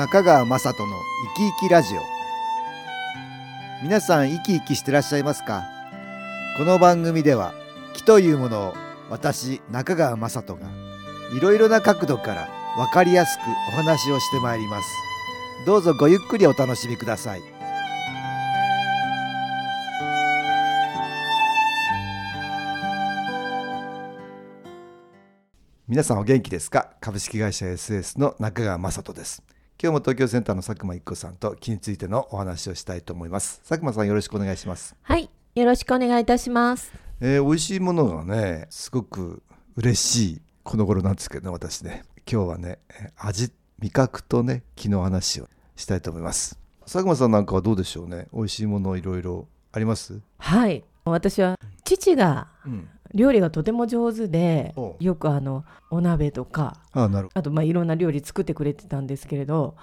中川雅人の生き生きラジオ。皆さん生き生きしてらっしゃいますか？この番組では気というものを私中川雅人がいろいろな角度から分かりやすくお話をしてまいります。どうぞごゆっくりお楽しみください。皆さんお元気ですか？株式会社 SS の中川雅人です。今日も東京センターの佐久間一子さんと気についてのお話をしたいと思います。佐久間さんよろしくお願いします。はい、よろしくお願いいたします。えー、美味しいものがねすごく嬉しいこの頃なんですけどね私ね。今日はねえー味味覚とね気の話をしたいと思います。佐久間さんなんかはどうでしょうね。美味しいものいろいろあります？はい、私は父がうん料理がとても上手でお、よくあのお鍋とか、あなる。あとまあいろんな料理作ってくれてたんですけれど、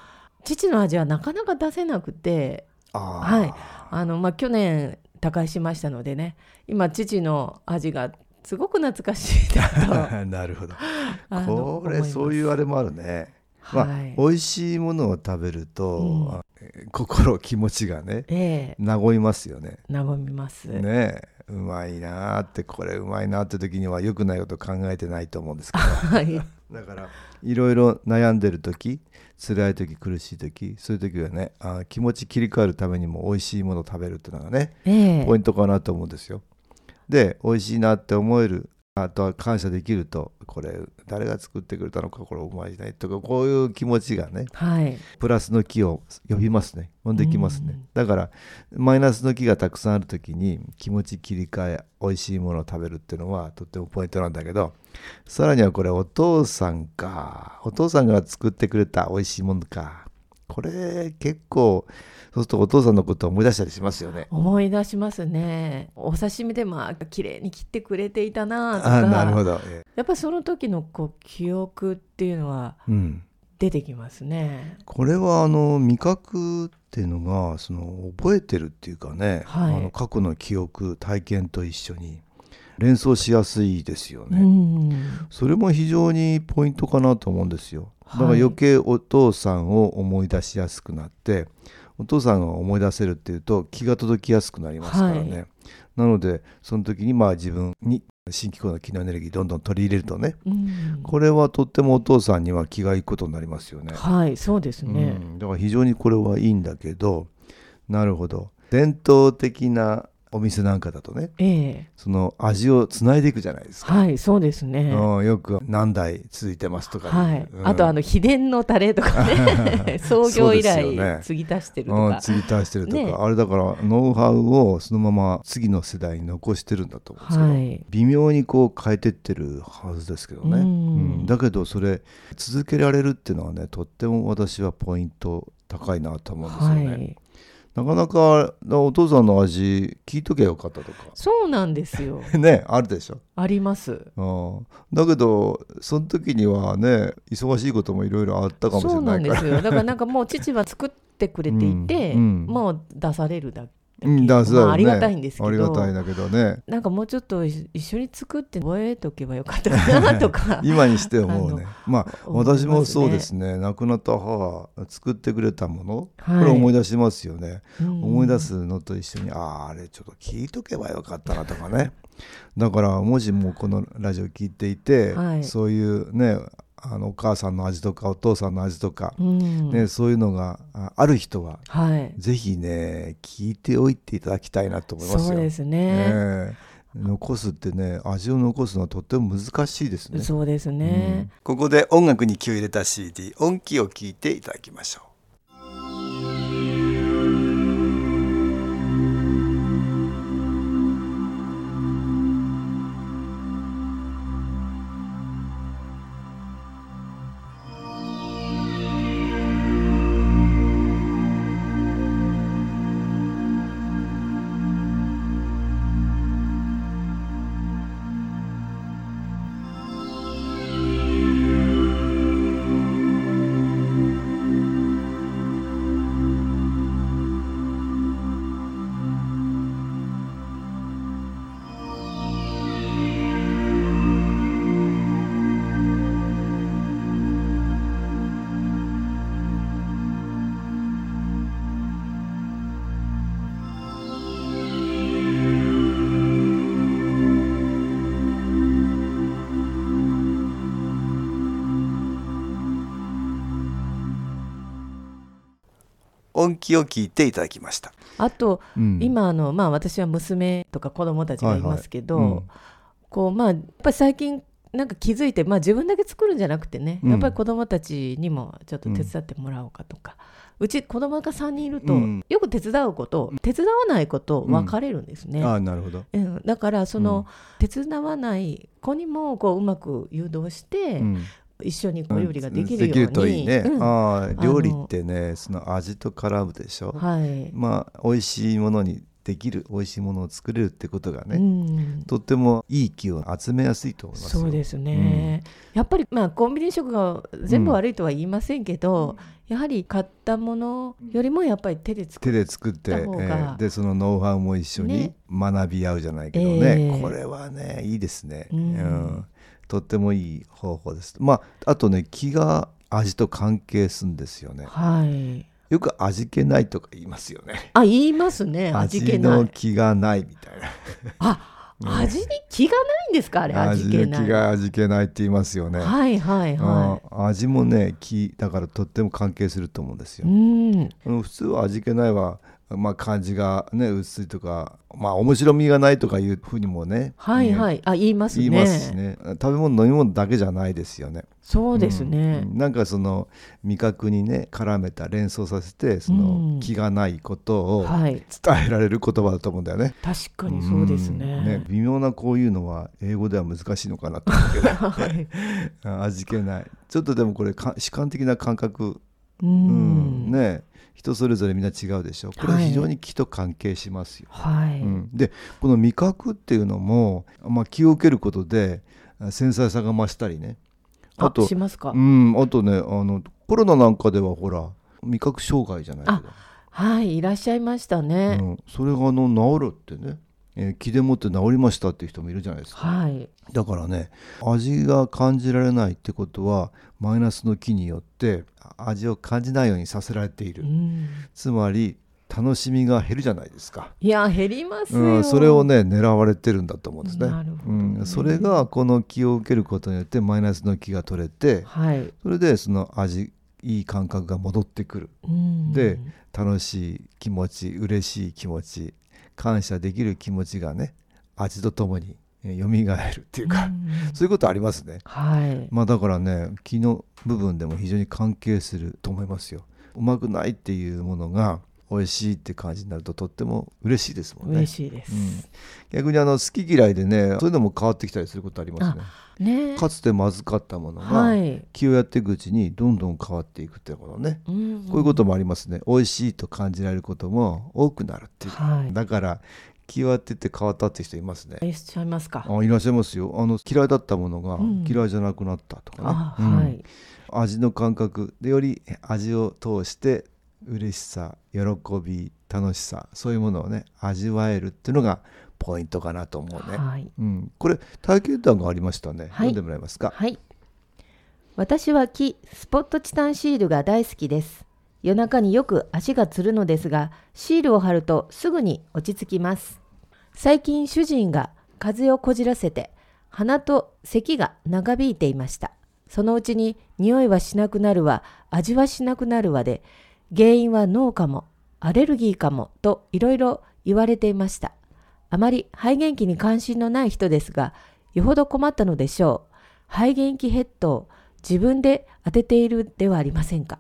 父の味はなかなか出せなくて、あはい、あのまあ去年他界しましたのでね、今父の味がすごく懐かしいなと。なるほど。これそういうあれもあるね。まあ、はい。美味しいものを食べると、うん。心気持ちがねええ。和みますよね。和みます。ねえうまいなーってこれうまいなーって時には良くないこと考えてないと思うんですけど。はい、だからいろいろ悩んでる時辛い時苦しい時そういう時はねあ気持ち切り替えるためにも美味しいものを食べるっていうのがねええ。ポイントかなと思うんですよ。で美味しいなって思えるあとは感謝できるとこれ誰が作ってくれたのかこれうまいねとかこういう気持ちがねはい、プラスの気を呼びますね。呼んできますね、うん。だからマイナスの気がたくさんある時に気持ち切り替え美味しいものを食べるっていうのはとってもポイントなんだけどさらにはこれお父さんかお父さんが作ってくれた美味しいものかこれ結構そうするとお父さんのことを思い出したりしますよね。思い出しますね。お刺身でもあ綺麗に切ってくれていたなとか。あなるほど、えやっぱその時のこう記憶っていうのはえうん。出てきますね。これはあの味覚っていうのがその覚えてるっていうかね、はい。あの過去の記憶体験と一緒に連想しやすいですようね、ん。それも非常にポイントかなと思うんですよ。だからはい余計お父さんを思い出しやすくなってお父さんが思い出せるっていうと気が届きやすくなりますからね、はなのでその時にまあ自分に新機構の気のエネルギーどんどん取り入れるとねうん。これはとってもお父さんには気がいくことになりますよね。はいそうですね、うん、だから非常にこれはいいんだけどなるほど。伝統的なお店なんかだとね。ええ。その味をつないでいくじゃないですか、はいそうですね、うん、よく何代続いてますとかね、はい、うん。あとあの秘伝のタレとかね。創業以来継ぎ足してるとか、うん継ぎ足してるとか、ね。あれだからノウハウをそのまま次の世代に残してるんだと思うんですけど、はい。微妙にこう変えてってるはずですけどね、うん。うん。だけどそれ続けられるっていうのはねとっても私はポイント高いなと思うんですよね。はいなかなかお父さんの味聞いときゃよかったとか。そうなんですよ。ねあるでしょ、あります。うん、だけどその時にはね忙しいこともいろいろあったかもしそうなれなんいから。ですよ。だからなんかもう父は作ってくれていて、うん。うん。もう出されるだけ、うんだね。まあ、ありがたいんですけど。ありがたいんだけどね。なんかもうちょっと一一緒に作って覚えとけばよかったかなとか。今にして思うね。まあね。私もそうですね。亡くなった母が作ってくれたもの、はい。これ思い出しますよね、うん。思い出すのと一緒にあああれちょっと聞いとけばよかったなとかね。だからもしもこのラジオ聞いていて、はい。そういうねあのお母さんの味とかお父さんの味とか、うんね、そういうのがあある人ははいぜひね聞いておいていただきたいなと思いますよ。そうですねね残すってね味を残すのはとっても難しいですね。そうですうんね、ここで音楽に気を入れた CD 音気を聞いていただきましょう。音気を聞いていただきました。あと、うん。今あのまあ私は娘とか子供たちがいますけど、はいはい。うん。こうまあやっぱり最近なんか気づいて、まあ、自分だけ作るんじゃなくてね、うん。やっぱり子供たちにもちょっと手伝ってもらおうかとか、うち子供が3人いると、うん。よく手伝うこと手伝わないこと分かれるんですね。ああなるほど。うん、だからその、手伝わない子にもこううまく誘導して、うん一緒にお料理ができるように、できるといいね。うん。ああ料理ってねその味と絡むでしょ？はい、まあ美味しいものにできる美味しいものを作れるってことがね、うん。とってもいい気を集めやすいと思いますよ。そうですね、やっぱりまあコンビニ食が全部悪いとは言いませんけど、やはり買ったものよりもやっぱり手で作手るで作って、えーでそのノウハウも一緒にね。学び合うじゃないけどね。ええこれはねいいですね、うんとってもいい方法です。まああとね気が味と関係するんですよね。はい。よく味気ないとか言いますよね。あ言いますね。味気味ない。の気がないみたいな。あ、味に気がないんですか？あれ味気ない。気が味気ないって言いますよね、はいはいはうん。味もね気だからとっても関係すると思うんですよ。い、うん。あの普通は味気ないは、まあ、感じがね薄いとかまあ面白みがないとかいうふうにもねはいはい。あ言いますね。言いますしね。食べ物飲み物だけじゃないですよね。そうですね、うん。なんかその味覚にね絡めた連想させてそうん。の気がないことをはい。伝えられる言葉だと思うんだよね。確かにそうですん。ね,、微妙なこういうのは英語では難しいのかなと思うけど はい。あ味気ない。ちょっとでもこれか主観的な感覚、ううんん。ね人それぞれみんな違うでしょ。これは非常に気と関係しますよ。はい、うん、でこの味覚っていうのも、まあ、気を受けることであ繊細さが増したりね。ああとしますか、うん、あとねあのコロナなんかではほら味覚障害じゃないけど、はいいらっしゃいましたうね、ん、それがあの治るってね、えー気でもって治りましたっていう人もいるじゃないですか。はい。だからね味が感じられないってことはマイナスの気によってあ味を感じないようにさせられている、うん。つまり楽しみが減るじゃないですか、いや減りますよ、うん、それをね狙われてるんだと思うんですね。なるほどうねん、それがこの気を受けることによってマイナスの気が取れてはい、それでその味いい感覚が戻ってくる。うん。で楽しい気持ち嬉しい気持ち感謝できる気持ちがね味とともにえー蘇るっていうか、うんそういうことありますね。はいまあだからね気の部分でも非常に関係すると思いますよ。うまくないっていうものが美味しいって感じになるととっても嬉しいですもんね。嬉しいです、うん、逆にあの好き嫌いでねそういうのも変わってきたりすることありますね。ねかつてまずかったものが、はい、気をやっていくうちにどんどん変わっていくっていうことね。うんこういうこともありますね。美味しいと感じられることも多くなるっていう。はいだから気をやってて変わったって人いますね。いらっしゃいますか？あいらっしゃいますよ。あの嫌いだったものがうん嫌いじゃなくなったとかね。あ、うんはい味の感覚でより味を通して嬉しさ喜び楽しさそういうものをね味わえるっていうのがポイントかなと思うね。はいうん、これ体験談がありましたね。はい読んでもらえますか？はい。私は木、スポットチタンシールが大好きです。夜中によく足がつるのですが、シールを貼るとすぐに落ち着きます。最近主人が風邪をこじらせて、鼻と咳が長引いていました。そのうちに匂いはしなくなるわ、味はしなくなるわで、原因は脳かも、アレルギーかもといろいろ言われていました。あまり肺元気に関心のない人ですが、よほど困ったのでしょう。肺元気ヘッドを自分で当てているではありませんか。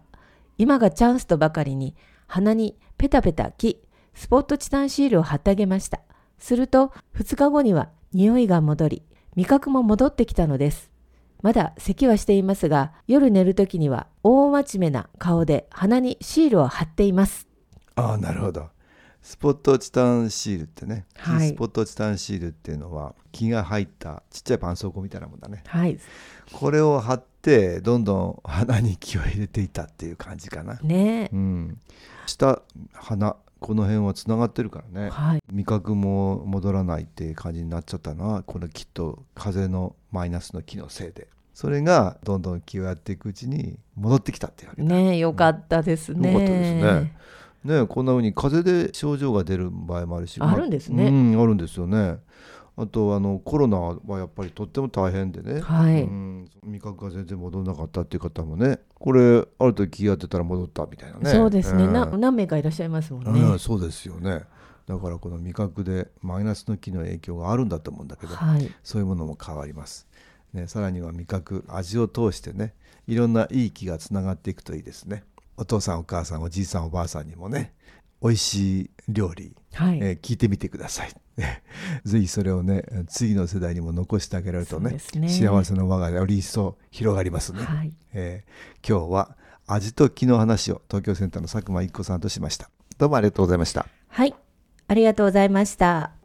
今がチャンスとばかりに鼻にペタペタ木、スポットチタンシールを貼ってあげました。すると2日後には匂いが戻り、味覚も戻ってきたのです。まだ咳はしていますが、夜寝るときには大真面目な顔で鼻にシールを貼っています。ああなるほど。スポットチタンシールってね、はいスポットチタンシールっていうのは気が入ったちっちゃい絆創膏みたいなもんだね。はい。これを貼ってどんどん鼻に気を入れていたっていう感じかな。ねうん、下鼻この辺はつながってるからねはい。味覚も戻らないっていう感じになっちゃったのはこれきっと風のマイナスの気のせいでそれがどんどん気をやっていくうちに戻ってきたっていうわけだねよかったですね。よかったですねねこんな風に風邪で症状が出る場合もあるし。あるんですね。まあうんあるんですよね。あとあのコロナはやっぱりとっても大変でね、はい。うん、味覚が全然戻らなかったっていう方もね。これある時気が当てたら戻ったみたいなね。そうですね、んな何名かいらっしゃいますもんね。うん、そうですよね。だからこの味覚でマイナスの気の影響があるんだと思うんだけど、はい、そういうものも変わります、ね、さらには味覚味を通してねいろんないい気がつながっていくといいですねお父さんお母さんおじいさんおばあさんにもね美味しい料理、はい、えー聞いてみてください。ぜひそれをね次の世代にも残してあげられるとねね。幸せの輪がより一層広がりますね、はい、えー今日は味と気の話を東京センターの佐久間一子さんとしました。どうもありがとうございました。はい、ありがとうございました。